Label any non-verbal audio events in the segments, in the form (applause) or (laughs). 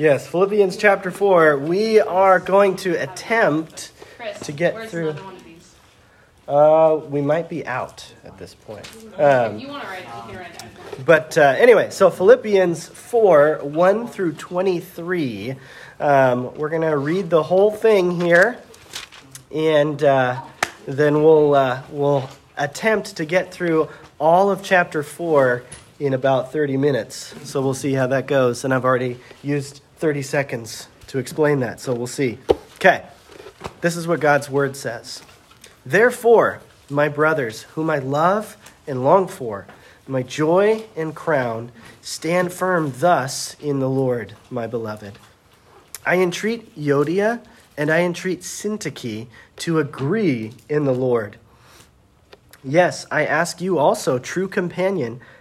Yes, Philippians chapter 4. We are going to attempt Chris, to get through- another one of these? Uh, we might be out at this point. Um, if you want to write it, you can write it but uh, anyway, so Philippians 4 1 through 23. Um, we're going to read the whole thing here, and uh, then we'll, uh, we'll attempt to get through all of chapter 4 in about 30 minutes. So we'll see how that goes. And I've already used 30 seconds to explain that, so we'll see. Okay, this is what God's word says. Therefore, my brothers, whom I love and long for, my joy and crown, stand firm thus in the Lord, my beloved. I entreat Euodia and I entreat Syntyche to agree in the Lord. Yes, I ask you also, true companion,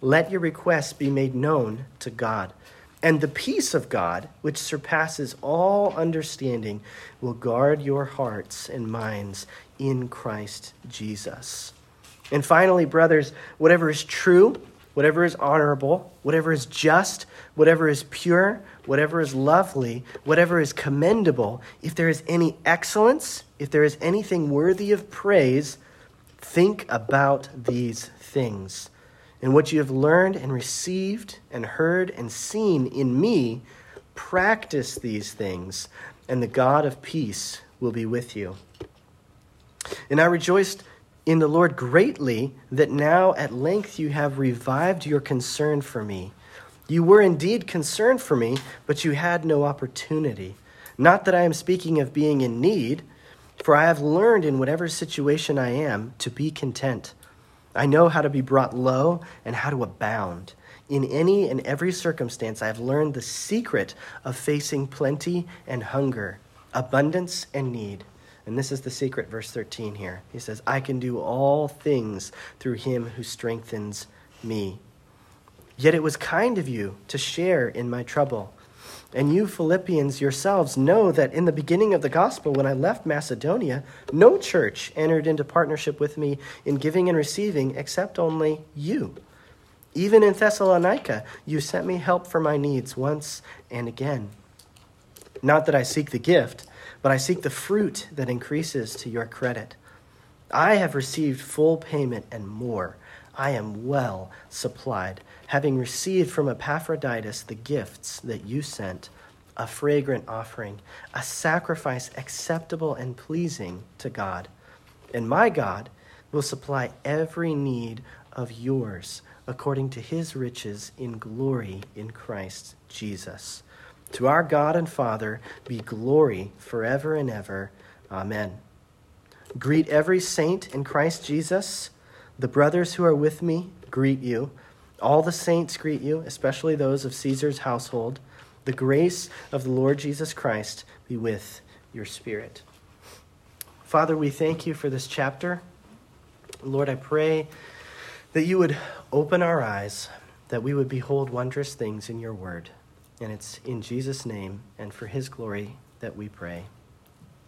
let your requests be made known to God. And the peace of God, which surpasses all understanding, will guard your hearts and minds in Christ Jesus. And finally, brothers, whatever is true, whatever is honorable, whatever is just, whatever is pure, whatever is lovely, whatever is commendable, if there is any excellence, if there is anything worthy of praise, think about these things. And what you have learned and received and heard and seen in me, practice these things, and the God of peace will be with you. And I rejoiced in the Lord greatly that now at length you have revived your concern for me. You were indeed concerned for me, but you had no opportunity. Not that I am speaking of being in need, for I have learned in whatever situation I am to be content. I know how to be brought low and how to abound. In any and every circumstance, I have learned the secret of facing plenty and hunger, abundance and need. And this is the secret, verse 13 here. He says, I can do all things through him who strengthens me. Yet it was kind of you to share in my trouble. And you, Philippians, yourselves know that in the beginning of the gospel, when I left Macedonia, no church entered into partnership with me in giving and receiving except only you. Even in Thessalonica, you sent me help for my needs once and again. Not that I seek the gift, but I seek the fruit that increases to your credit. I have received full payment and more. I am well supplied, having received from Epaphroditus the gifts that you sent a fragrant offering, a sacrifice acceptable and pleasing to God. And my God will supply every need of yours according to his riches in glory in Christ Jesus. To our God and Father be glory forever and ever. Amen. Greet every saint in Christ Jesus. The brothers who are with me greet you. All the saints greet you, especially those of Caesar's household. The grace of the Lord Jesus Christ be with your spirit. Father, we thank you for this chapter. Lord, I pray that you would open our eyes, that we would behold wondrous things in your word. And it's in Jesus' name and for his glory that we pray.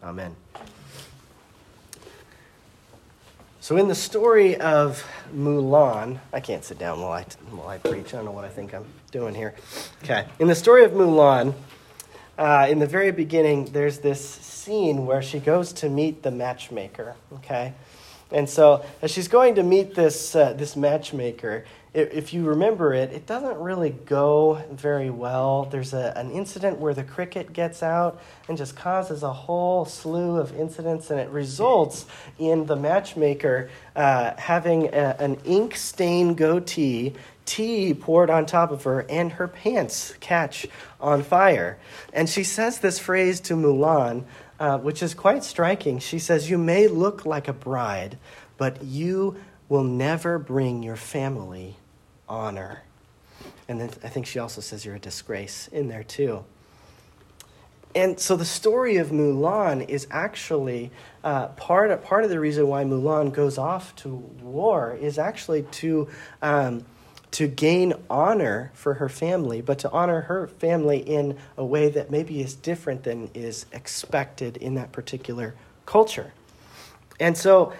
Amen. So, in the story of Mulan, I can't sit down while I, while I preach. I don't know what I think I'm doing here. Okay. In the story of Mulan, uh, in the very beginning, there's this scene where she goes to meet the matchmaker. Okay. And so, as she's going to meet this, uh, this matchmaker, if, you remember it, it doesn't really go very well. There's a, an incident where the cricket gets out and just causes a whole slew of incidents, and it results in the matchmaker uh, having a, an ink stained goatee, tea poured on top of her, and her pants catch on fire. And she says this phrase to Mulan uh, which is quite striking. She says, You may look like a bride, but you will never bring your family honor. And then I think she also says you're a disgrace in there too. and so the story of Mulan is actually uh, part, of, part of the reason why Mulan goes off to war is actually to, um, to gain honor for her family, but to honor her family in a way that maybe is different than is expected in that particular culture. And so,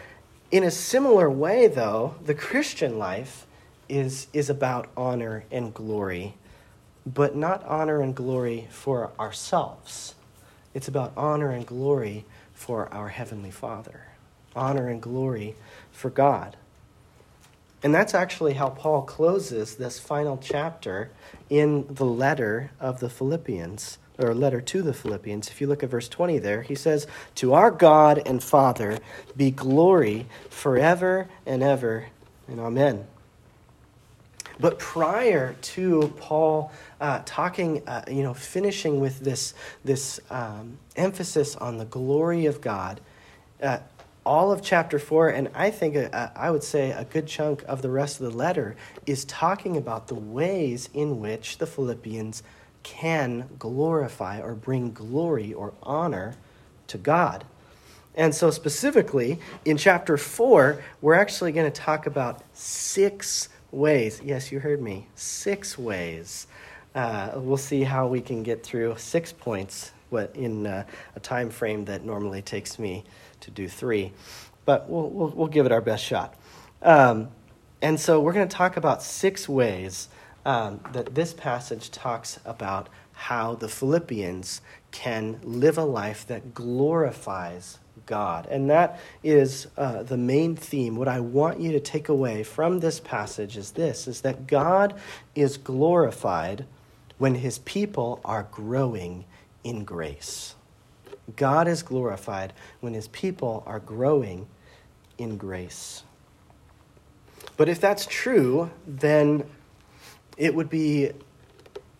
in a similar way, though, the Christian life is, is about honor and glory but not honor and glory for ourselves. It's about honor and glory for our Heavenly Father, honor and glory for God. And that's actually how Paul closes this final chapter in the letter of the Philippians, or letter to the Philippians. If you look at verse 20 there, he says, To our God and Father be glory forever and ever, and amen. But prior to Paul uh, talking, uh, you know, finishing with this, this um, emphasis on the glory of God, uh, all of chapter 4, and I think uh, I would say a good chunk of the rest of the letter, is talking about the ways in which the Philippians can glorify or bring glory or honor to God. And so, specifically, in chapter 4, we're actually going to talk about six ways. Yes, you heard me. Six ways. Uh, we'll see how we can get through six points what, in uh, a time frame that normally takes me to do three. But we'll, we'll, we'll give it our best shot. Um, and so we're going to talk about six ways um, that this passage talks about how the Philippians can live a life that glorifies God. And that is uh, the main theme. What I want you to take away from this passage is this is that God is glorified when his people are growing in grace. God is glorified when his people are growing in grace. But if that's true, then it would be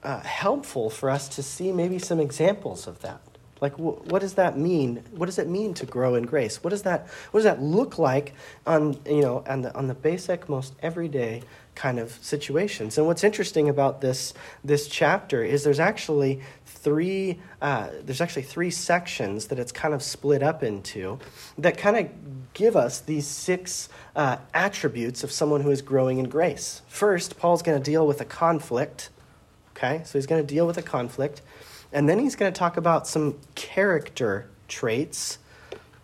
uh, helpful for us to see maybe some examples of that. Like, wh- what does that mean? What does it mean to grow in grace? What does that, what does that look like on, you know, on the, on the basic, most everyday kind of situations? And what's interesting about this, this chapter is there's actually three, uh, there's actually three sections that it's kind of split up into that kind of give us these six uh, attributes of someone who is growing in grace. First, Paul's going to deal with a conflict. Okay, so he's going to deal with a conflict. And then he's going to talk about some character traits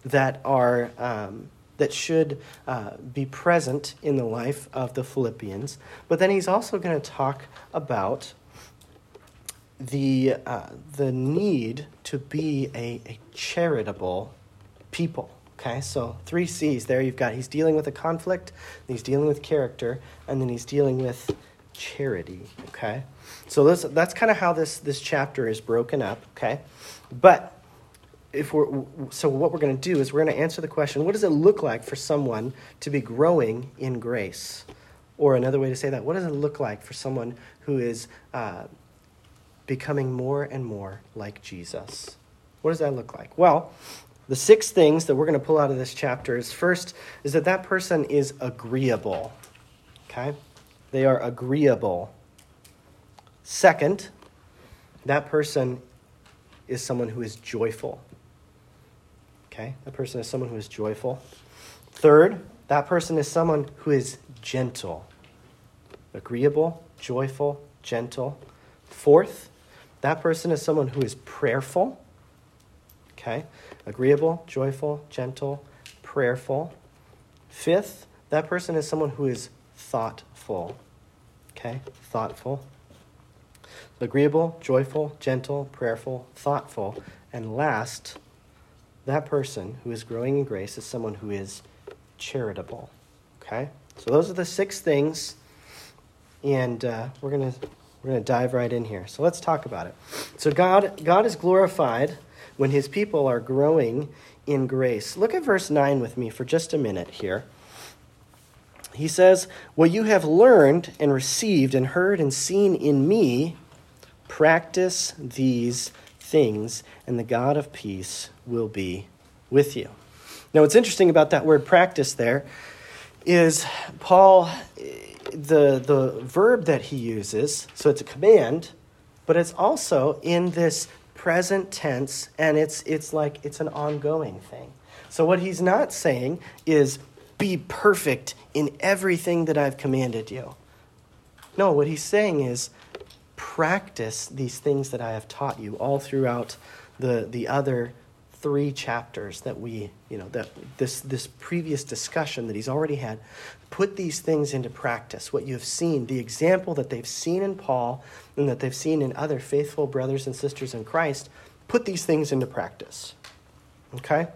that are um, that should uh, be present in the life of the Philippians. But then he's also going to talk about the uh, the need to be a, a charitable people. Okay, so three C's there. You've got he's dealing with a conflict, he's dealing with character, and then he's dealing with charity. Okay, so this, that's kind of how this, this chapter is broken up, okay? But if we're, so what we're going to do is we're going to answer the question what does it look like for someone to be growing in grace? Or another way to say that, what does it look like for someone who is uh, becoming more and more like Jesus? What does that look like? Well, the six things that we're going to pull out of this chapter is first is that that person is agreeable. Okay? They are agreeable. Second, that person is someone who is joyful. Okay? That person is someone who is joyful. Third, that person is someone who is gentle. Agreeable, joyful, gentle. Fourth, that person is someone who is prayerful. Okay? Agreeable, joyful, gentle, prayerful. Fifth, that person is someone who is thoughtful. Okay? Thoughtful agreeable, joyful, gentle, prayerful, thoughtful. And last, that person who is growing in grace is someone who is charitable. Okay? So those are the six things, and uh, we're going to we're going to dive right in here. So let's talk about it. So God God is glorified when his people are growing in grace. Look at verse 9 with me for just a minute here. He says, What you have learned and received and heard and seen in me, Practice these things, and the God of peace will be with you. Now, what's interesting about that word practice there is Paul, the, the verb that he uses, so it's a command, but it's also in this present tense, and it's, it's like it's an ongoing thing. So, what he's not saying is be perfect in everything that I've commanded you. No, what he's saying is practice these things that I have taught you all throughout the, the other three chapters that we, you know, that this, this previous discussion that he's already had. Put these things into practice. What you have seen, the example that they've seen in Paul and that they've seen in other faithful brothers and sisters in Christ, put these things into practice. Okay?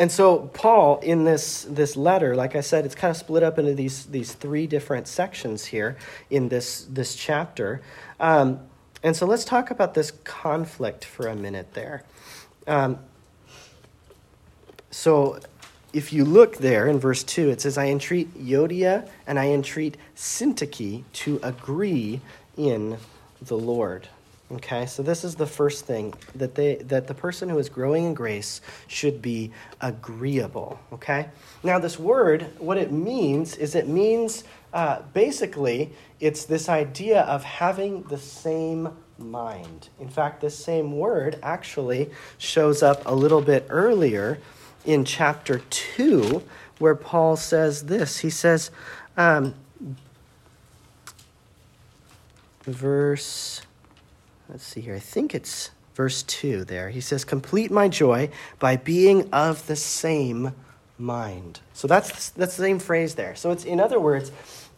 And so Paul in this this letter, like I said, it's kind of split up into these these three different sections here in this this chapter. Um, and so let's talk about this conflict for a minute there. Um, so if you look there in verse 2, it says, I entreat Euodia and I entreat Syntyche to agree in the Lord. Okay, so this is the first thing that they that the person who is growing in grace should be agreeable. Okay, now this word, what it means is it means uh, basically it's this idea of having the same mind. In fact, this same word actually shows up a little bit earlier in chapter two, where Paul says this. He says, um, verse let's see here. I think it's verse 2 there. He says, Complete my joy by being of the same mind. So that's, that's the same phrase there. So it's, in other words,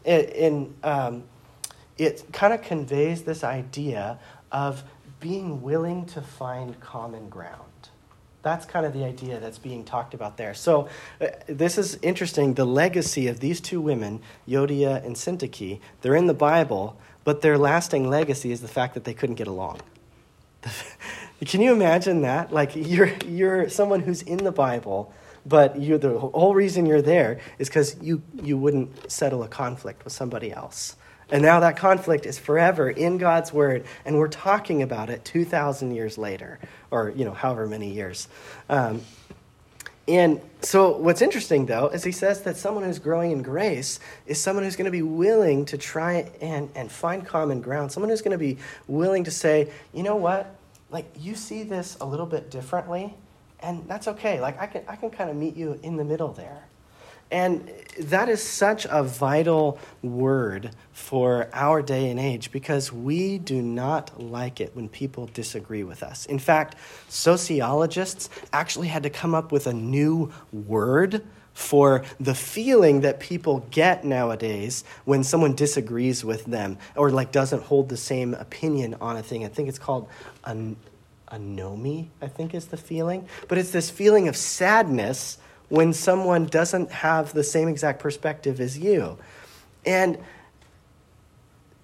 it, in, um, it kind of conveys this idea of being willing to find common ground. That's kind of the idea that's being talked about there. So, uh, this is interesting. The legacy of these two women, Euodia and Syntyche, they're in the Bible, but their lasting legacy is the fact that they couldn't get along. (laughs) Can you imagine that? Like you're you're someone who's in the Bible, but you the whole reason you're there is because you you wouldn't settle a conflict with somebody else. And now that conflict is forever in God's word, and we're talking about it 2,000 years later, or, you know, however many years. Um, and so, what's interesting though is he says that someone who's growing in grace is someone who's going to be willing to try and, and find common ground. Someone who's going to be willing to say, you know what, like you see this a little bit differently, and that's okay. Like I can, I can kind of meet you in the middle there. And that is such a vital word for our day and age because we do not like it when people disagree with us. In fact, sociologists actually had to come up with a new word for the feeling that people get nowadays when someone disagrees with them or like doesn't hold the same opinion on a thing. I think it's called an anomie, I think is the feeling. But it's this feeling of sadness when someone doesn't have the same exact perspective as you. And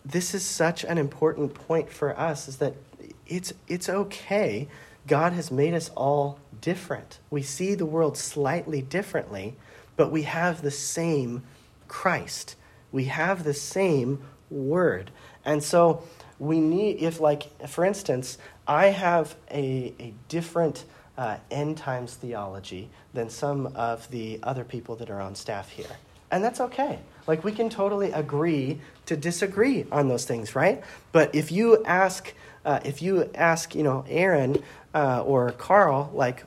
this is such an important point for us is that it's, it's okay. God has made us all different. We see the world slightly differently, but we have the same Christ. We have the same word. And so we need, if, like, for instance, I have a, a different uh, end times theology than some of the other people that are on staff here. And that's okay. Like, we can totally agree to disagree on those things, right? But if you ask, uh, if you ask, you know, Aaron uh, or Carl, like,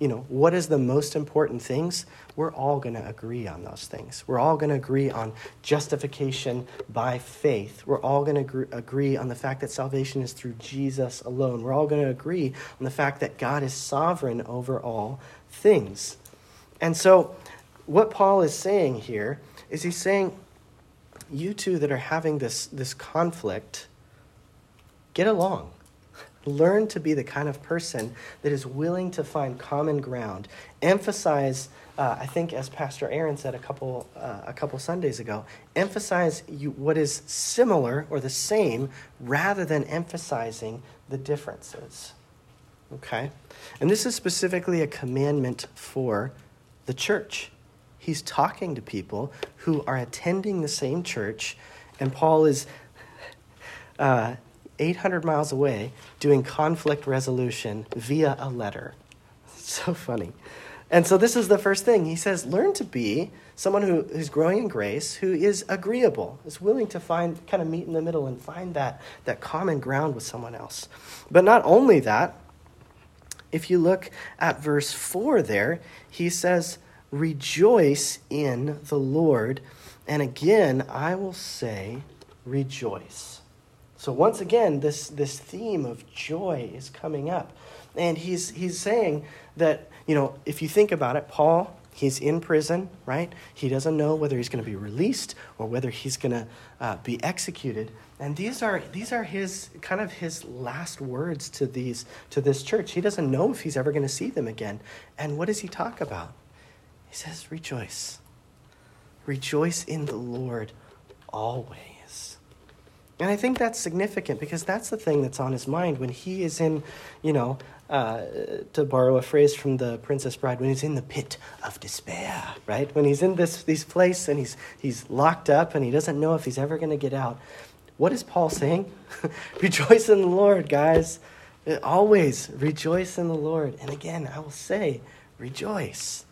you know, what is the most important things? We're all going to agree on those things. We're all going to agree on justification by faith. We're all going to agree on the fact that salvation is through Jesus alone. We're all going to agree on the fact that God is sovereign over all things. And so, what Paul is saying here is he's saying, you two that are having this, this conflict, get along Learn to be the kind of person that is willing to find common ground. Emphasize, uh, I think, as Pastor Aaron said a couple uh, a couple Sundays ago, emphasize you, what is similar or the same rather than emphasizing the differences. Okay, and this is specifically a commandment for the church. He's talking to people who are attending the same church, and Paul is. Uh, 800 miles away doing conflict resolution via a letter. (laughs) So funny. And so this is the first thing. He says, learn to be someone who is growing in grace, who is agreeable, is willing to find, kind of meet in the middle and find that, that common ground with someone else. But not only that, if you look at verse 4 there, he says, rejoice in the Lord. And again, I will say, rejoice. So once again, this, this theme of joy is coming up. And he's, he's saying that you know, if you think about it, Paul, he's in prison, right? He doesn't know whether he's going to be released or whether he's going to uh, be executed. And these are these are his kind of his last words to these to this church. He doesn't know if he's ever going to see them again. And what does he talk about? He says, "Rejoice. Rejoice in the Lord always." And I think that's significant because that's the thing that's on his mind when he is in, you know, uh, to borrow a phrase from the Princess Bride, when he's in the pit of despair, right? When he's in this, this place and he's, he's locked up and he doesn't know if he's ever going to get out. What is Paul saying? (laughs) rejoice in the Lord, guys. Always rejoice in the Lord. And again, I will say, rejoice.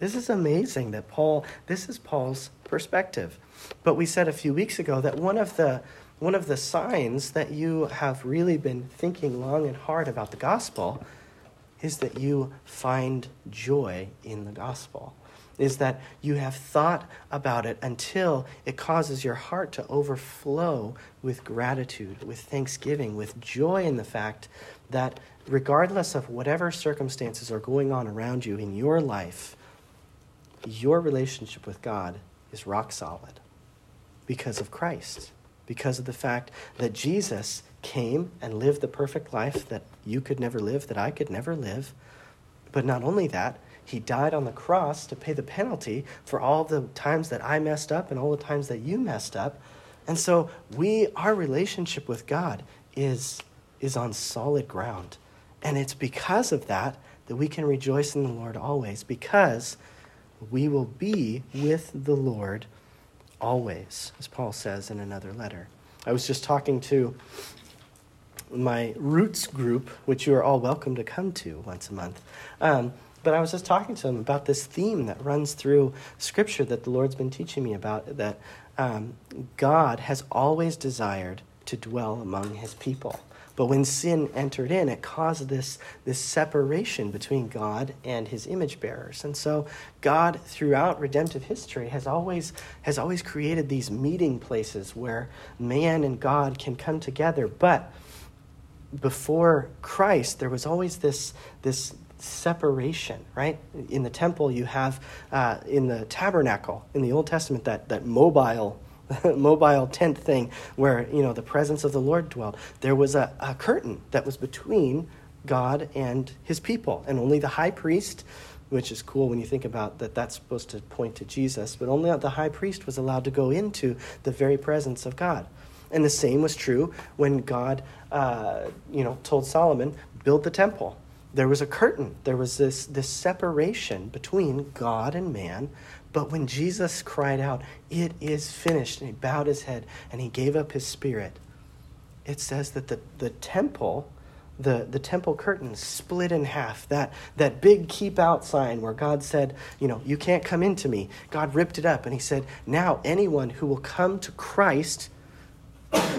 This is amazing that Paul, this is Paul's perspective. But we said a few weeks ago that one of the one of the signs that you have really been thinking long and hard about the gospel is that you find joy in the gospel. Is that you have thought about it until it causes your heart to overflow with gratitude, with thanksgiving, with joy in the fact that regardless of whatever circumstances are going on around you in your life, your relationship with God is rock solid because of Christ because of the fact that Jesus came and lived the perfect life that you could never live, that I could never live. But not only that, he died on the cross to pay the penalty for all the times that I messed up and all the times that you messed up. And so we our relationship with God is is on solid ground. And it's because of that that we can rejoice in the Lord always because we will be with the Lord always, as Paul says in another letter. I was just talking to my roots group, which you are all welcome to come to once a month. Um, but I was just talking to them about this theme that runs through Scripture that the Lord's been teaching me about that um, God has always desired to dwell among his people. But when sin entered in, it caused this, this separation between God and his image bearers. And so God, throughout redemptive history, has always, has always created these meeting places where man and God can come together. But before Christ, there was always this, this separation, right? In the temple, you have, uh, in the tabernacle, in the Old Testament, that, that mobile (laughs) mobile tent thing where you know the presence of the Lord dwelled. There was a, a curtain that was between God and his people, and only the high priest, which is cool when you think about that that's supposed to point to Jesus, but only the high priest was allowed to go into the very presence of God. And the same was true when God, uh, you know, told Solomon, build the temple. There was a curtain. There was this, this separation between God and man but when Jesus cried out, It is finished, and he bowed his head and he gave up his spirit, it says that the, the temple, the, the temple curtain split in half. That, that big keep out sign where God said, You know, you can't come into me. God ripped it up and he said, Now anyone who will come to Christ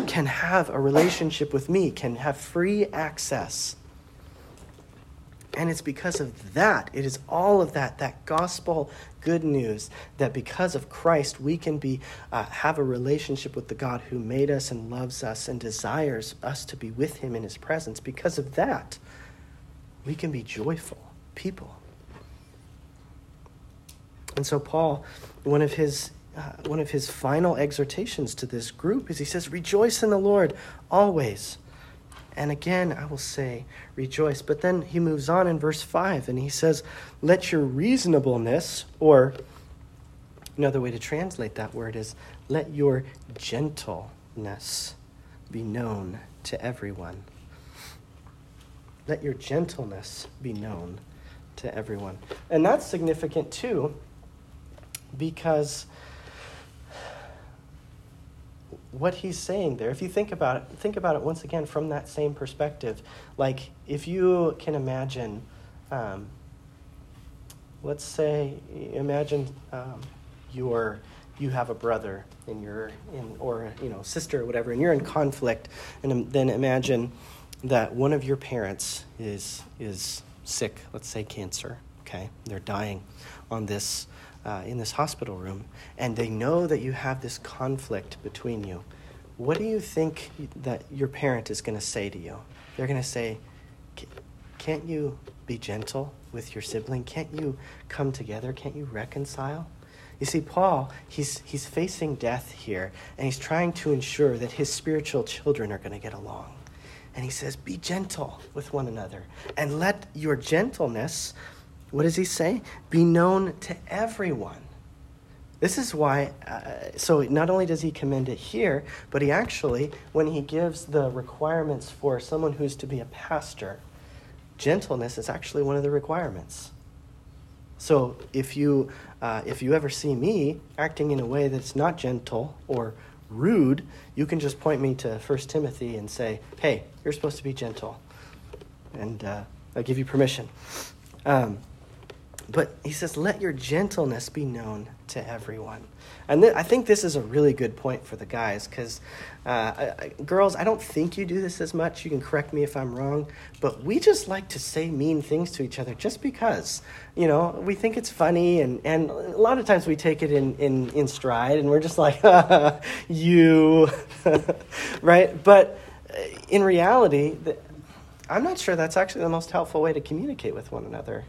can have a relationship with me, can have free access. And it's because of that, it is all of that, that gospel good news that because of Christ, we can be, uh, have a relationship with the God who made us and loves us and desires us to be with him in his presence. Because of that, we can be joyful people. And so, Paul, one of his uh, one of his final exhortations to this group is he says, Rejoice in the Lord always. And again, I will say, rejoice. But then he moves on in verse 5 and he says, Let your reasonableness, or another way to translate that word is, let your gentleness be known to everyone. Let your gentleness be known to everyone. And that's significant too, because what he's saying there, if you think about it, think about it once again from that same perspective. Like, if you can imagine, um, let's say, imagine um, you're, you have a brother and you're in, or you know, sister or whatever, and you're in conflict, and then imagine that one of your parents is is sick. Let's say cancer. Okay, they're dying on this uh, in this hospital room, and they know that you have this conflict between you. What do you think that your parent is going to say to you? They're going to say, "Can't you be gentle with your sibling? Can't you come together? Can't you reconcile?" You see, Paul, he's, he's facing death here, and he's trying to ensure that his spiritual children are going to get along. And he says, Be gentle with one another, and let your gentleness, what does he say? Be known to everyone. This is why, uh, so not only does he commend it here, but he actually, when he gives the requirements for someone who's to be a pastor, gentleness is actually one of the requirements. So if you, uh, if you ever see me acting in a way that's not gentle or rude, you can just point me to 1 Timothy and say, hey, you're supposed to be gentle. And uh, I give you permission. Um, but he says, let your gentleness be known to everyone. And th- I think this is a really good point for the guys because, uh, girls, I don't think you do this as much. You can correct me if I'm wrong, but we just like to say mean things to each other just because. You know, we think it's funny, and, and a lot of times we take it in, in, in stride and we're just like, (laughs) you, (laughs) right? But uh, in reality, I'm not sure that's actually the most helpful way to communicate with one another.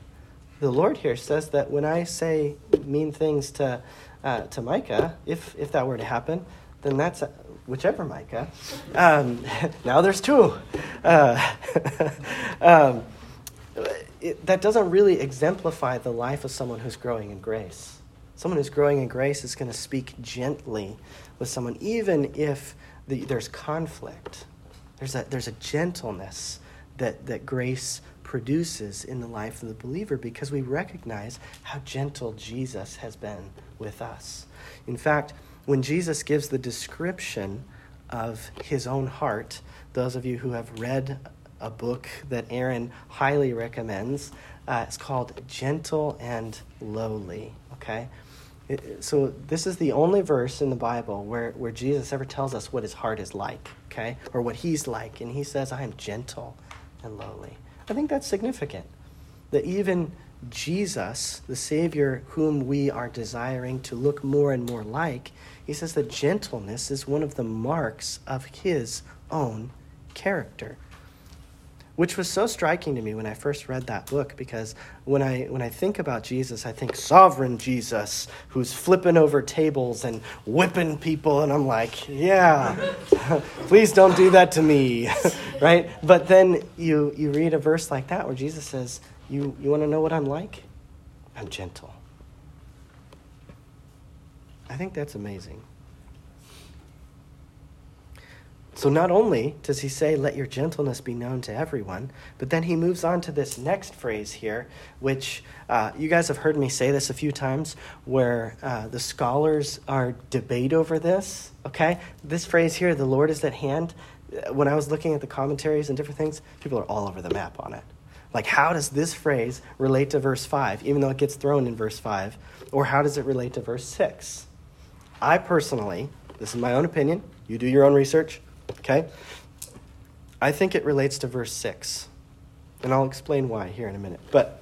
The Lord here says that when I say mean things to uh, to Micah, if, if that were to happen, then that's uh, whichever Micah. Um, (laughs) now there's two. Uh, (laughs) um, it, that doesn't really exemplify the life of someone who's growing in grace. Someone who's growing in grace is going to speak gently with someone, even if the, there's conflict. There's a, there's a gentleness that, that grace produces in the life of the believer because we recognize how gentle Jesus has been with us. In fact, when Jesus gives the description of his own heart, those of you who have read a book that Aaron highly recommends, uh, it's called Gentle and Lowly. Okay? So, this is the only verse in the Bible where, where Jesus ever tells us what his heart is like, okay? Or what he's like. And he says, I am gentle and lowly. I think that's significant. That even Jesus, the Savior whom we are desiring to look more and more like, he says that gentleness is one of the marks of his own character. Which was so striking to me when I first read that book because when I, when I think about Jesus, I think sovereign Jesus who's flipping over tables and whipping people, and I'm like, yeah, (laughs) please don't do that to me, (laughs) right? But then you, you read a verse like that where Jesus says, you, you want to know what I'm like? I'm gentle. I think that's amazing. So, not only does he say, Let your gentleness be known to everyone, but then he moves on to this next phrase here, which uh, you guys have heard me say this a few times, where uh, the scholars are debate over this. Okay? This phrase here, the Lord is at hand, uh, when I was looking at the commentaries and different things, people are all over the map on it. Like, how does this phrase relate to verse 5, even though it gets thrown in verse 5? Or how does it relate to verse 6? I personally, this is my own opinion, you do your own research, okay? I think it relates to verse 6. And I'll explain why here in a minute. But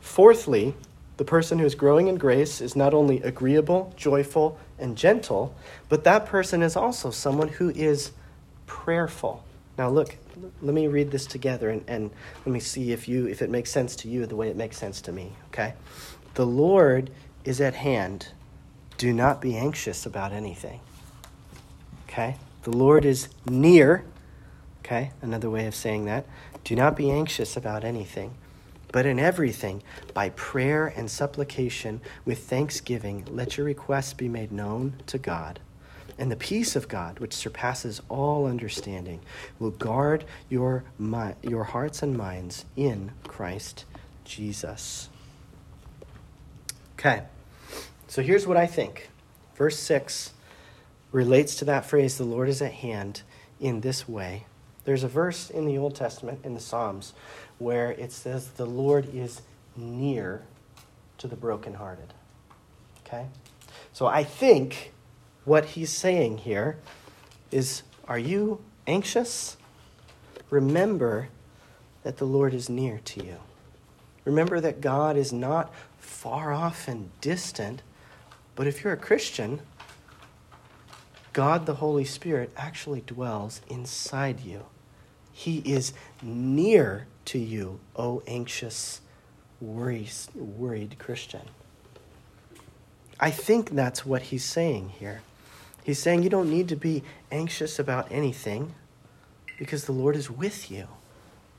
fourthly, the person who's growing in grace is not only agreeable, joyful, and gentle, but that person is also someone who is prayerful. Now, look, let me read this together and, and let me see if you if it makes sense to you the way it makes sense to me okay the lord is at hand do not be anxious about anything okay the lord is near okay another way of saying that do not be anxious about anything but in everything by prayer and supplication with thanksgiving let your requests be made known to god and the peace of God, which surpasses all understanding, will guard your, mi- your hearts and minds in Christ Jesus. Okay, so here's what I think. Verse 6 relates to that phrase, the Lord is at hand, in this way. There's a verse in the Old Testament, in the Psalms, where it says, the Lord is near to the brokenhearted. Okay? So I think what he's saying here is Are you anxious? Remember that the Lord is near to you. Remember that God is not far off and distant, but if you're a Christian, God the Holy Spirit actually dwells inside you. He is near to you, O anxious, worried, worried Christian. I think that's what he's saying here. He's saying you don't need to be anxious about anything because the Lord is with you.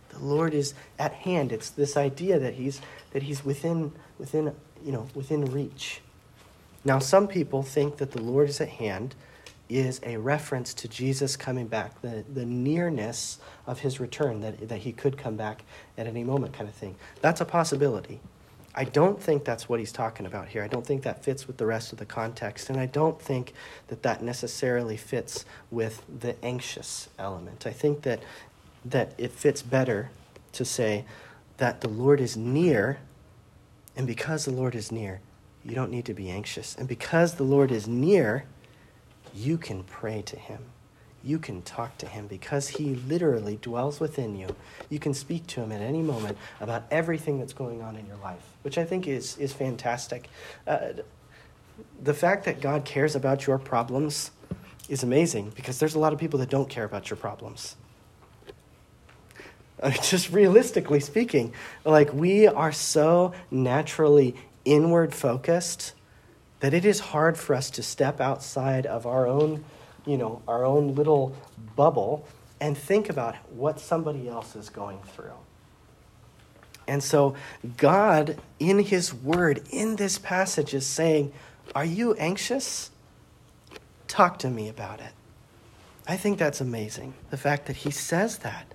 The Lord is at hand. It's this idea that he's that he's within within you know within reach. Now some people think that the Lord is at hand is a reference to Jesus coming back, the, the nearness of his return, that, that he could come back at any moment, kind of thing. That's a possibility. I don't think that's what he's talking about here. I don't think that fits with the rest of the context, and I don't think that that necessarily fits with the anxious element. I think that, that it fits better to say that the Lord is near, and because the Lord is near, you don't need to be anxious. And because the Lord is near, you can pray to him. You can talk to him because he literally dwells within you. You can speak to him at any moment about everything that's going on in your life, which I think is, is fantastic. Uh, the fact that God cares about your problems is amazing because there's a lot of people that don't care about your problems. (laughs) Just realistically speaking, like we are so naturally inward focused that it is hard for us to step outside of our own, you know, our own little bubble and think about what somebody else is going through. And so, God, in His Word, in this passage, is saying, Are you anxious? Talk to me about it. I think that's amazing, the fact that He says that.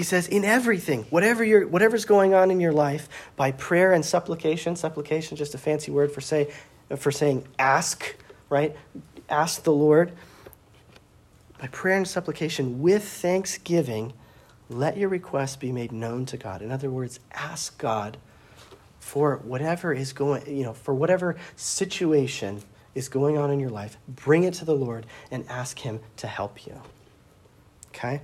He says, in everything, whatever you're, whatever's going on in your life, by prayer and supplication, supplication just a fancy word for say, for saying ask, right? Ask the Lord. By prayer and supplication with thanksgiving, let your requests be made known to God. In other words, ask God for whatever is going, you know, for whatever situation is going on in your life, bring it to the Lord and ask Him to help you. Okay?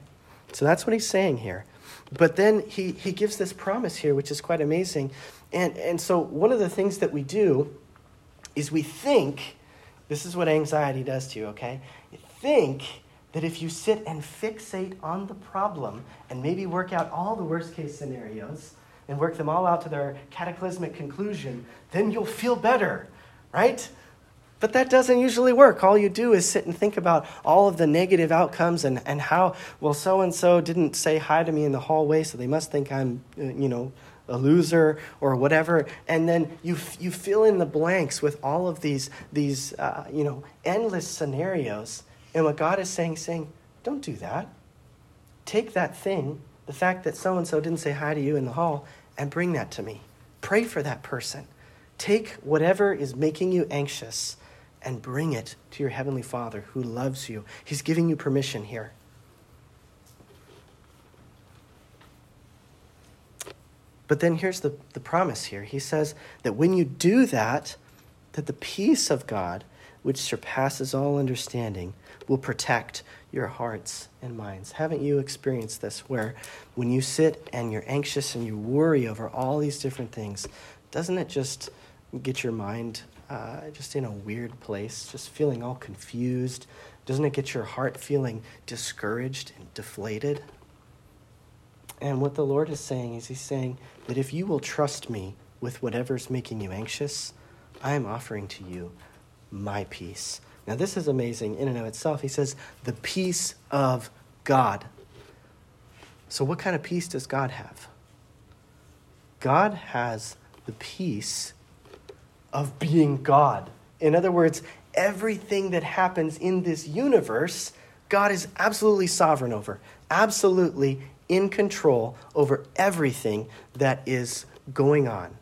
So that's what he's saying here. But then he, he gives this promise here, which is quite amazing. And, and so, one of the things that we do is we think this is what anxiety does to you, okay? You think that if you sit and fixate on the problem and maybe work out all the worst case scenarios and work them all out to their cataclysmic conclusion, then you'll feel better, right? But that doesn't usually work. All you do is sit and think about all of the negative outcomes and, and how, well, so and so didn't say hi to me in the hallway, so they must think I'm, uh, you know, a loser or whatever. And then you, you fill in the blanks with all of these, these uh, you know endless scenarios. And what god is saying saying don't do that. Take that thing the fact that so and so didn't say hi to you in the hall and bring that to me. Pray for that person. Take whatever is making you anxious and bring it to your heavenly father who loves you he's giving you permission here But then here's the, the promise here. He says that when you do that, that the peace of God, which surpasses all understanding, will protect your hearts and minds. Haven't you experienced this where when you sit and you're anxious and you worry over all these different things, doesn't it just get your mind uh, just in a weird place, just feeling all confused? Doesn't it get your heart feeling discouraged and deflated? And what the Lord is saying is, He's saying that if you will trust me with whatever's making you anxious, I am offering to you my peace. Now, this is amazing in and of itself. He says, the peace of God. So, what kind of peace does God have? God has the peace of being God. In other words, everything that happens in this universe, God is absolutely sovereign over, absolutely in control over everything that is going on.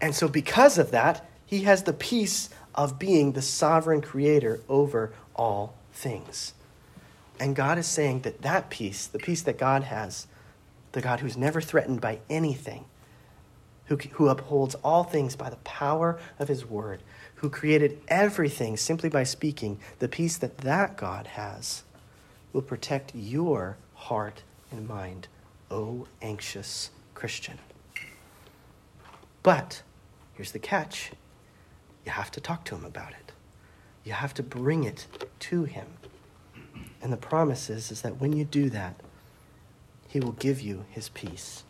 And so, because of that, he has the peace of being the sovereign creator over all things. And God is saying that that peace, the peace that God has, the God who's never threatened by anything, who, who upholds all things by the power of his word, who created everything simply by speaking, the peace that that God has will protect your heart and mind, O anxious Christian. But here's the catch you have to talk to him about it, you have to bring it to him. And the promise is, is that when you do that, he will give you his peace.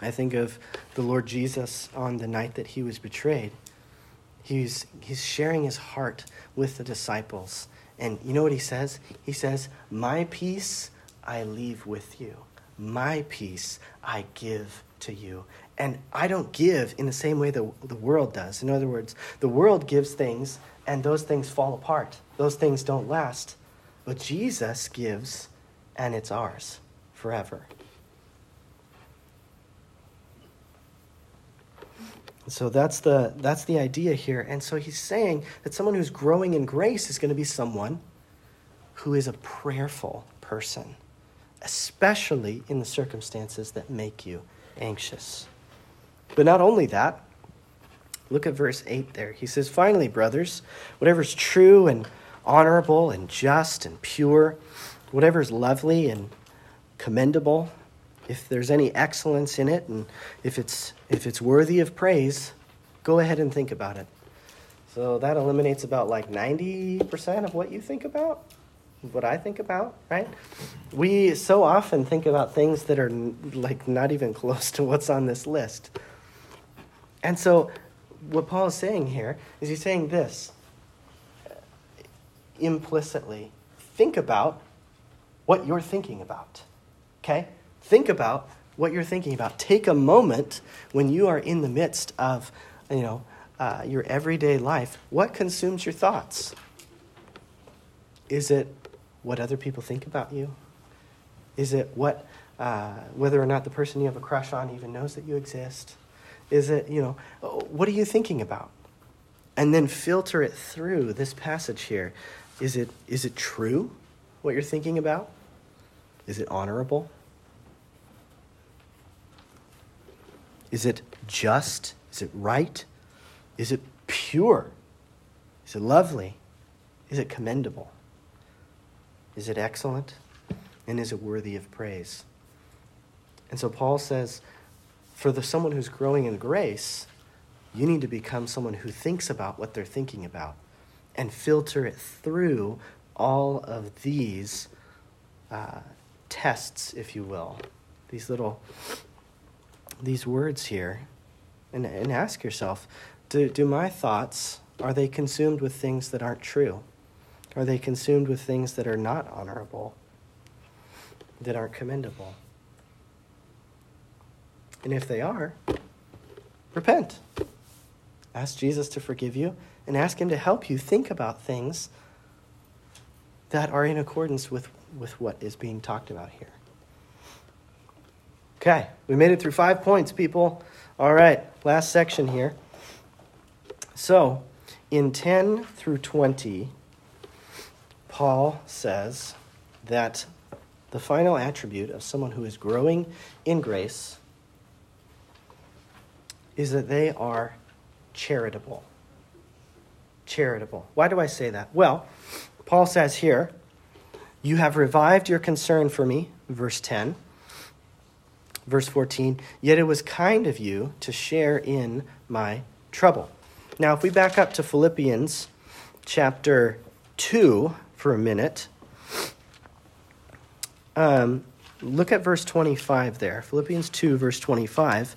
I think of the Lord Jesus on the night that he was betrayed. He's, he's sharing his heart with the disciples. And you know what he says? He says, My peace I leave with you, my peace I give to you. And I don't give in the same way the, the world does. In other words, the world gives things and those things fall apart, those things don't last. But Jesus gives and it's ours forever. So that's the, that's the idea here. And so he's saying that someone who's growing in grace is going to be someone who is a prayerful person, especially in the circumstances that make you anxious. But not only that, look at verse 8 there. He says, Finally, brothers, whatever is true and honorable and just and pure, whatever is lovely and commendable, if there's any excellence in it and if it's if it's worthy of praise go ahead and think about it. So that eliminates about like 90% of what you think about what i think about right? We so often think about things that are like not even close to what's on this list. And so what paul is saying here is he's saying this. Implicitly think about what you're thinking about okay think about what you're thinking about. Take a moment when you are in the midst of, you know, uh, your everyday life. What consumes your thoughts? Is it what other people think about you? Is it what, uh, whether or not the person you have a crush on even knows that you exist? Is it, you know, what are you thinking about? And then filter it through this passage here. Is it, is it true what you're thinking about? Is it honorable? Is it just? Is it right? Is it pure? Is it lovely? Is it commendable? Is it excellent? And is it worthy of praise? And so Paul says, for the someone who's growing in grace, you need to become someone who thinks about what they're thinking about and filter it through all of these uh, tests, if you will, these little these words here and, and ask yourself do, do my thoughts, are they consumed with things that aren't true? Are they consumed with things that are not honorable, that aren't commendable? And if they are, repent. Ask Jesus to forgive you and ask Him to help you think about things that are in accordance with, with what is being talked about here. Okay, we made it through five points, people. All right, last section here. So, in 10 through 20, Paul says that the final attribute of someone who is growing in grace is that they are charitable. Charitable. Why do I say that? Well, Paul says here, You have revived your concern for me, verse 10 verse 14, yet it was kind of you to share in my trouble. Now, if we back up to Philippians chapter 2 for a minute, um, look at verse 25 there. Philippians 2, verse 25.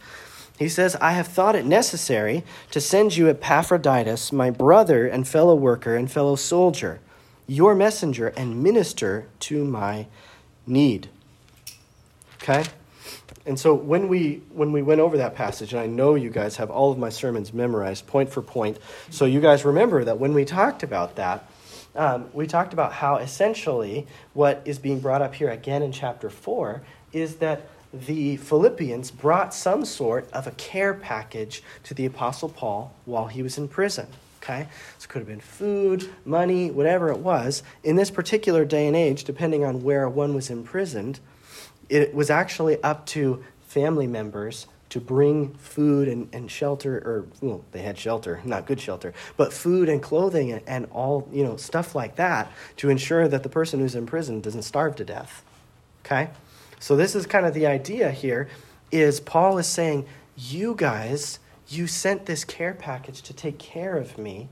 He says, I have thought it necessary to send you Epaphroditus, my brother and fellow worker and fellow soldier, your messenger and minister to my need. Okay? And so when we when we went over that passage, and I know you guys have all of my sermons memorized point for point, so you guys remember that when we talked about that, um, we talked about how essentially what is being brought up here again in chapter four is that the Philippians brought some sort of a care package to the Apostle Paul while he was in prison. Okay? So it could have been food, money, whatever it was. In this particular day and age, depending on where one was imprisoned, it was actually up to family members to bring food and, and shelter, or, well, they had shelter, not good shelter, but food and clothing and, and all, you know, stuff like that to ensure that the person who's in prison doesn't starve to death. Okay? So this is kind of the idea here is Paul is saying, you guys, you sent this care package to take care of me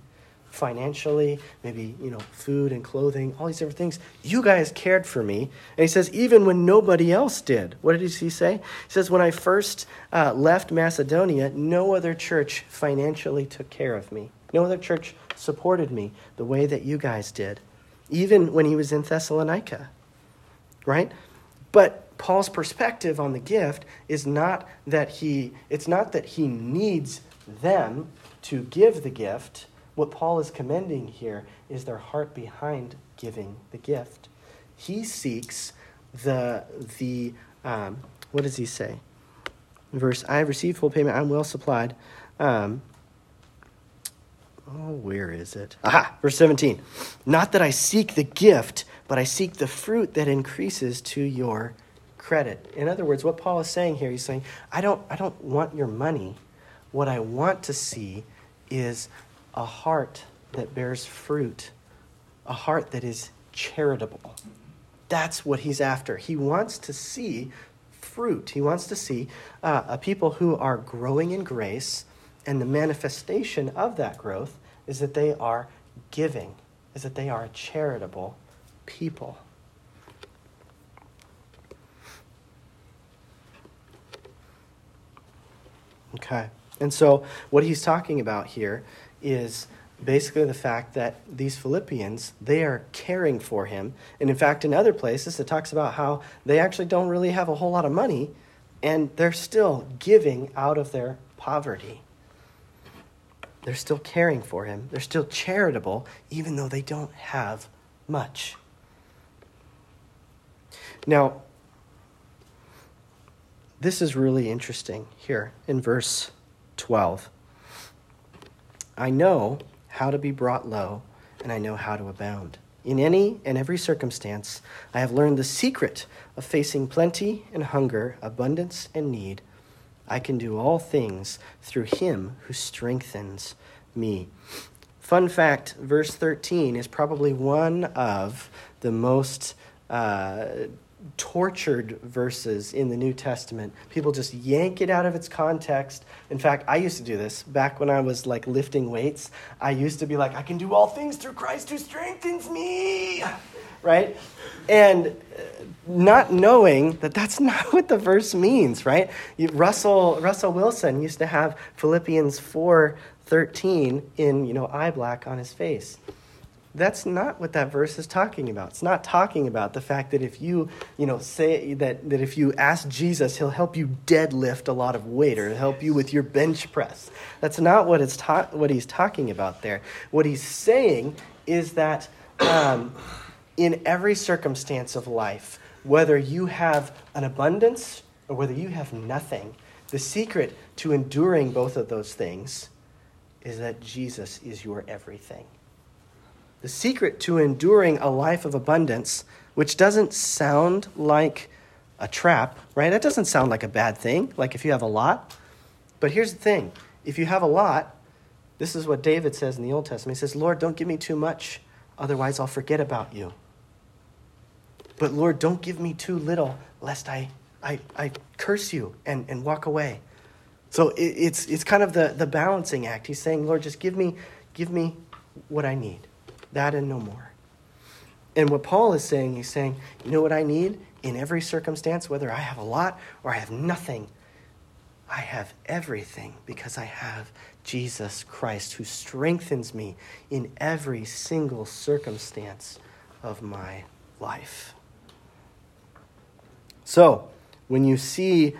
financially, maybe, you know, food and clothing, all these different things. You guys cared for me. And he says, even when nobody else did. What did he say? He says, when I first uh, left Macedonia, no other church financially took care of me. No other church supported me the way that you guys did, even when he was in Thessalonica. Right? But Paul's perspective on the gift is not that he it's not that he needs them to give the gift what Paul is commending here is their heart behind giving the gift. He seeks the, the um, what does he say? Verse, I have received full payment, I'm well supplied. Um, oh, where is it? Aha, verse 17. Not that I seek the gift, but I seek the fruit that increases to your credit. In other words, what Paul is saying here, he's saying, I don't, I don't want your money. What I want to see is a heart that bears fruit, a heart that is charitable. That's what he's after. He wants to see fruit. He wants to see uh, a people who are growing in grace, and the manifestation of that growth is that they are giving, is that they are a charitable people. Okay. And so, what he's talking about here is basically the fact that these Philippians, they are caring for him. And in fact, in other places, it talks about how they actually don't really have a whole lot of money and they're still giving out of their poverty. They're still caring for him. They're still charitable, even though they don't have much. Now, this is really interesting here in verse 12. I know how to be brought low, and I know how to abound. In any and every circumstance, I have learned the secret of facing plenty and hunger, abundance and need. I can do all things through him who strengthens me. Fun fact verse 13 is probably one of the most uh, tortured verses in the New Testament. People just yank it out of its context. In fact, I used to do this back when I was like lifting weights. I used to be like, I can do all things through Christ who strengthens me. Right? And uh, not knowing that that's (laughs) not what the verse means, right? Russell Russell Wilson used to have Philippians 4:13 in, you know, eye black on his face. That's not what that verse is talking about. It's not talking about the fact that if you, you know, say that, that if you ask Jesus, he'll help you deadlift a lot of weight or help you with your bench press. That's not what, it's ta- what he's talking about there. What he's saying is that um, in every circumstance of life, whether you have an abundance or whether you have nothing, the secret to enduring both of those things is that Jesus is your everything the secret to enduring a life of abundance, which doesn't sound like a trap, right? That doesn't sound like a bad thing, like if you have a lot. But here's the thing if you have a lot, this is what David says in the Old Testament. He says, Lord, don't give me too much, otherwise I'll forget about you. But Lord, don't give me too little, lest I, I, I curse you and, and walk away. So it, it's, it's kind of the, the balancing act. He's saying, Lord, just give me, give me what I need that and no more. And what Paul is saying, he's saying, you know what I need in every circumstance, whether I have a lot or I have nothing? I have everything because I have Jesus Christ who strengthens me in every single circumstance of my life. So, when you see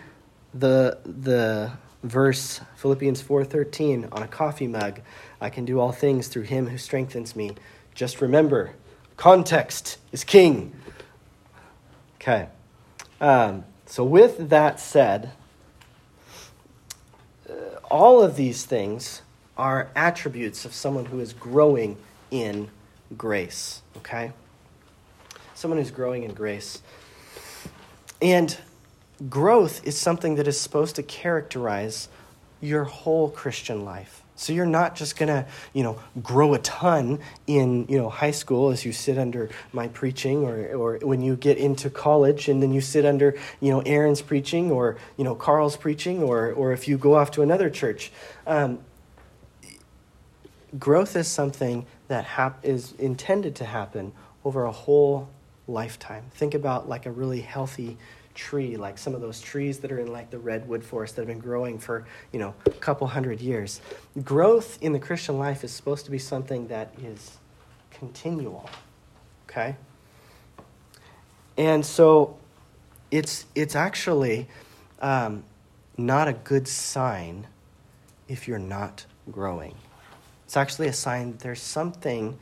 the, the verse Philippians 4:13 on a coffee mug, I can do all things through him who strengthens me. Just remember, context is king. Okay. Um, so, with that said, uh, all of these things are attributes of someone who is growing in grace. Okay? Someone who's growing in grace. And growth is something that is supposed to characterize your whole Christian life. So you're not just going to, you know, grow a ton in, you know, high school as you sit under my preaching or, or when you get into college and then you sit under, you know, Aaron's preaching or, you know, Carl's preaching or, or if you go off to another church. Um, growth is something that hap- is intended to happen over a whole lifetime. Think about like a really healthy tree, like some of those trees that are in like the redwood forest that have been growing for, you know, a couple hundred years. Growth in the Christian life is supposed to be something that is continual. Okay? And so it's it's actually um, not a good sign if you're not growing. It's actually a sign that there's something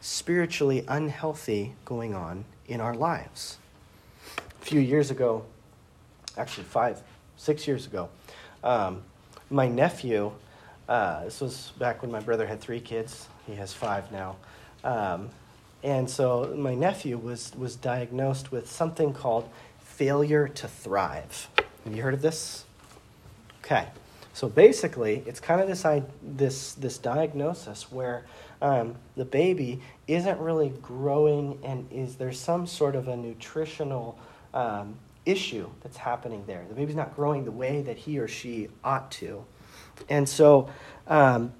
spiritually unhealthy going on in our lives a few years ago, actually five, six years ago, um, my nephew, uh, this was back when my brother had three kids. He has five now. Um, and so my nephew was, was diagnosed with something called failure to thrive. Have you heard of this? Okay. So basically, it's kind of this, this, this diagnosis where um, the baby isn't really growing and is there some sort of a nutritional um, issue that's happening there. The baby's not growing the way that he or she ought to. And so, um,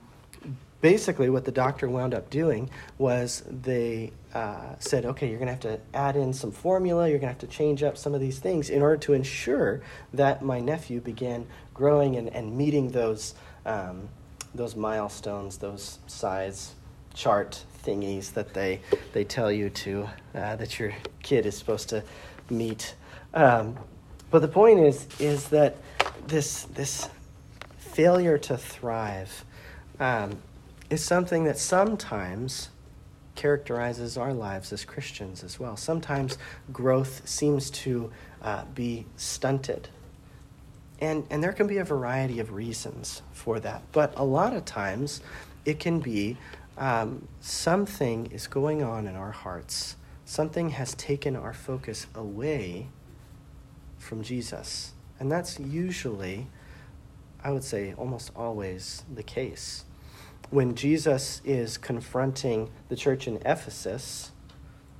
basically, what the doctor wound up doing was they uh, said, okay, you're going to have to add in some formula, you're going to have to change up some of these things in order to ensure that my nephew began growing and, and meeting those, um, those milestones, those size chart thingies that they, they tell you to, uh, that your kid is supposed to meet. Um, but the point is, is that this, this failure to thrive um, is something that sometimes characterizes our lives as Christians as well. Sometimes growth seems to uh, be stunted. And, and there can be a variety of reasons for that. But a lot of times, it can be um, something is going on in our hearts something has taken our focus away from Jesus. And that's usually, I would say, almost always the case. When Jesus is confronting the church in Ephesus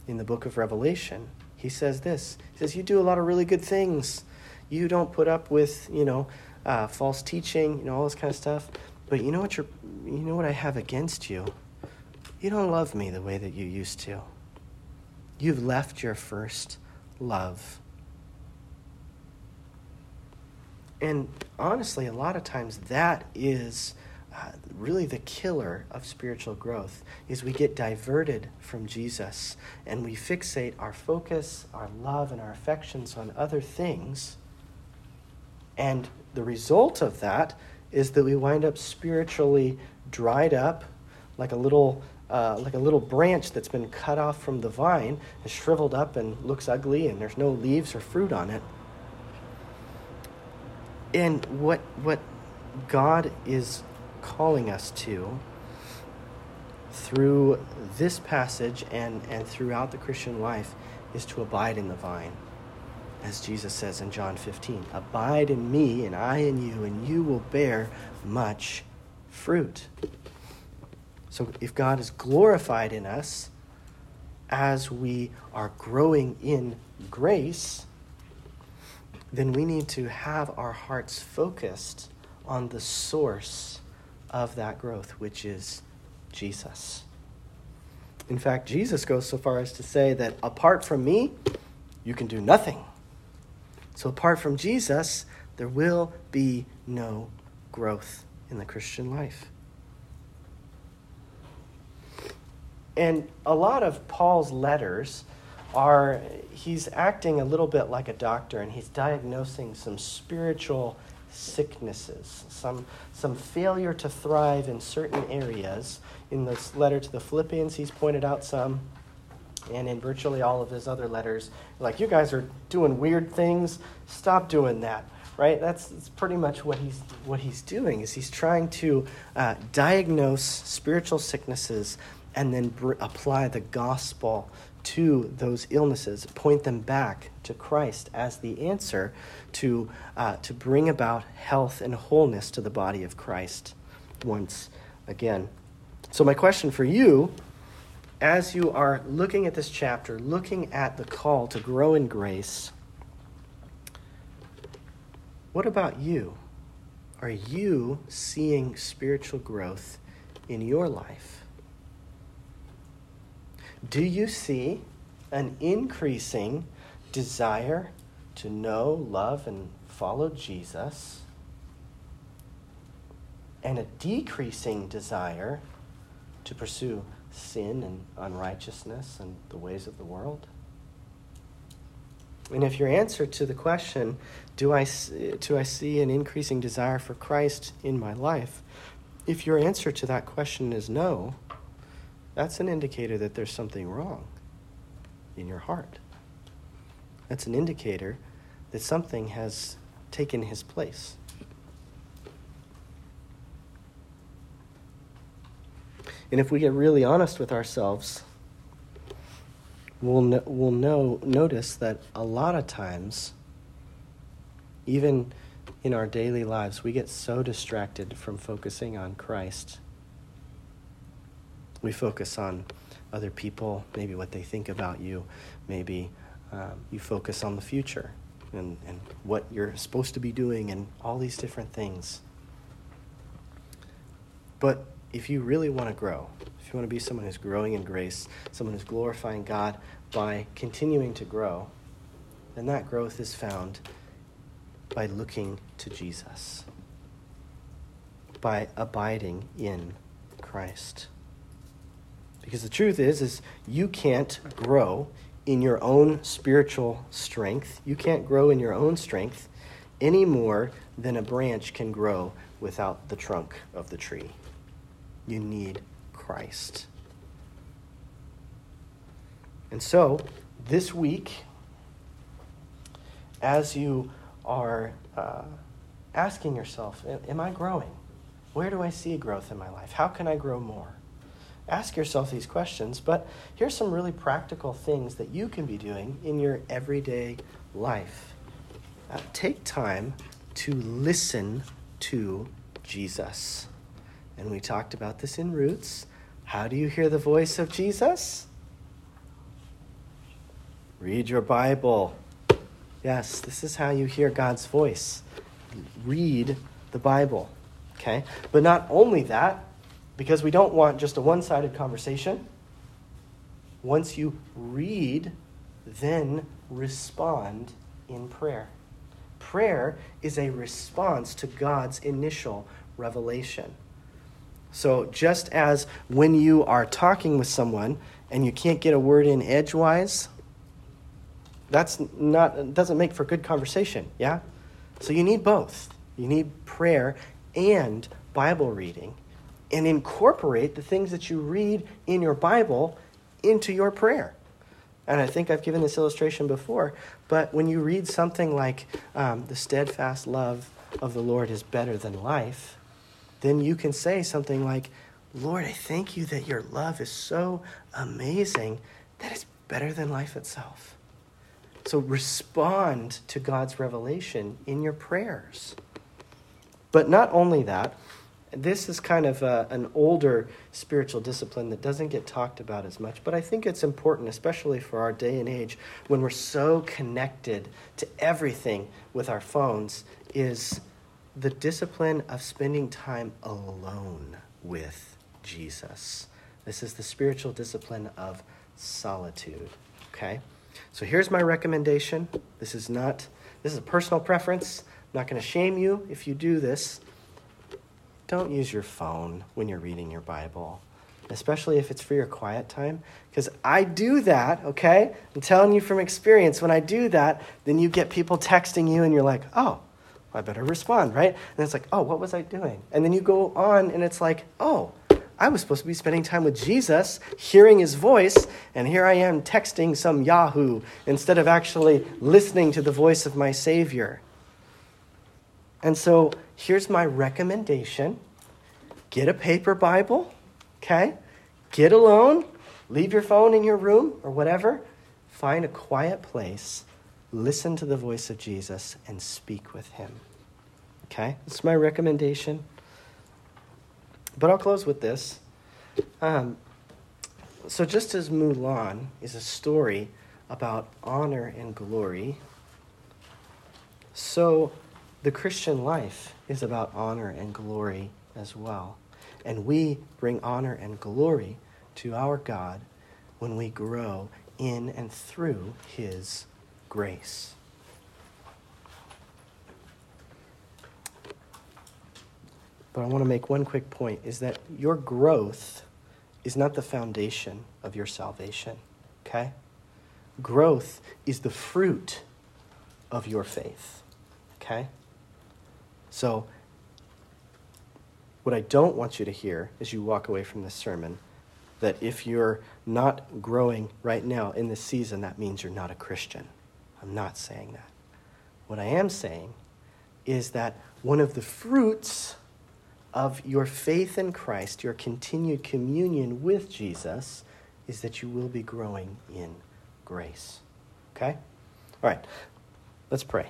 in the book of Revelation, he says this He says, You do a lot of really good things. You don't put up with, you know, uh, false teaching, you know, all this kind of stuff. But you know what you're, you know what I have against you? You don't love me the way that you used to. You've left your first love. And honestly, a lot of times that is uh, really the killer of spiritual growth is we get diverted from Jesus and we fixate our focus, our love, and our affections on other things. And the result of that is that we wind up spiritually dried up like a little uh, like a little branch that's been cut off from the vine, and shriveled up and looks ugly, and there's no leaves or fruit on it. And what what God is calling us to through this passage and, and throughout the Christian life is to abide in the vine. As Jesus says in John 15, Abide in me, and I in you, and you will bear much fruit. So if God is glorified in us as we are growing in grace, then we need to have our hearts focused on the source of that growth, which is Jesus. In fact, Jesus goes so far as to say that apart from me, you can do nothing. So, apart from Jesus, there will be no growth in the Christian life. And a lot of Paul's letters are, he's acting a little bit like a doctor and he's diagnosing some spiritual sicknesses, some, some failure to thrive in certain areas. In this letter to the Philippians, he's pointed out some. And in virtually all of his other letters, like, you guys are doing weird things, stop doing that right? That's, that's, pretty much what he's, what he's doing is he's trying to uh, diagnose spiritual sicknesses and then br- apply the gospel to those illnesses, point them back to Christ as the answer to, uh, to bring about health and wholeness to the body of Christ once again. So, my question for you, as you are looking at this chapter, looking at the call to grow in grace, what about you? Are you seeing spiritual growth in your life? Do you see an increasing desire to know, love, and follow Jesus, and a decreasing desire to pursue sin and unrighteousness and the ways of the world? And if your answer to the question, do I, do I see an increasing desire for Christ in my life? If your answer to that question is no, that's an indicator that there's something wrong in your heart. That's an indicator that something has taken his place. And if we get really honest with ourselves, we'll, no, we'll know, notice that a lot of times, even in our daily lives, we get so distracted from focusing on Christ we focus on other people, maybe what they think about you, maybe um, you focus on the future and, and what you're supposed to be doing and all these different things. But if you really want to grow, if you want to be someone who's growing in grace, someone who's glorifying God by continuing to grow, then that growth is found by looking to Jesus, by abiding in Christ. Because the truth is is you can't grow in your own spiritual strength. You can't grow in your own strength any more than a branch can grow without the trunk of the tree. You need Christ. And so, this week, as you are uh, asking yourself, Am I growing? Where do I see growth in my life? How can I grow more? Ask yourself these questions, but here's some really practical things that you can be doing in your everyday life. Uh, take time to listen to Jesus. And we talked about this in Roots. How do you hear the voice of Jesus? Read your Bible. Yes, this is how you hear God's voice. Read the Bible. Okay? But not only that, because we don't want just a one sided conversation. Once you read, then respond in prayer. Prayer is a response to God's initial revelation. So, just as when you are talking with someone and you can't get a word in edgewise, that's not doesn't make for good conversation, yeah? So you need both. You need prayer and Bible reading and incorporate the things that you read in your Bible into your prayer. And I think I've given this illustration before, but when you read something like um, the steadfast love of the Lord is better than life, then you can say something like, Lord, I thank you that your love is so amazing that it's better than life itself. So respond to God's revelation in your prayers. But not only that, this is kind of a, an older spiritual discipline that doesn't get talked about as much, but I think it's important, especially for our day and age when we're so connected to everything with our phones, is the discipline of spending time alone with Jesus. This is the spiritual discipline of solitude. Okay? So here's my recommendation. This is not, this is a personal preference. I'm not going to shame you if you do this. Don't use your phone when you're reading your Bible, especially if it's for your quiet time. Because I do that, okay? I'm telling you from experience, when I do that, then you get people texting you and you're like, oh, I better respond, right? And it's like, oh, what was I doing? And then you go on and it's like, oh, I was supposed to be spending time with Jesus, hearing his voice, and here I am texting some Yahoo instead of actually listening to the voice of my Savior. And so here's my recommendation get a paper Bible, okay? Get alone, leave your phone in your room or whatever. Find a quiet place, listen to the voice of Jesus, and speak with him. Okay? That's my recommendation. But I'll close with this. Um, so, just as Mulan is a story about honor and glory, so the Christian life is about honor and glory as well. And we bring honor and glory to our God when we grow in and through His grace. But I want to make one quick point is that your growth is not the foundation of your salvation, okay? Growth is the fruit of your faith, okay? So, what I don't want you to hear as you walk away from this sermon that if you're not growing right now in this season, that means you're not a Christian. I'm not saying that. What I am saying is that one of the fruits of your faith in Christ, your continued communion with Jesus, is that you will be growing in grace. Okay? All right, let's pray.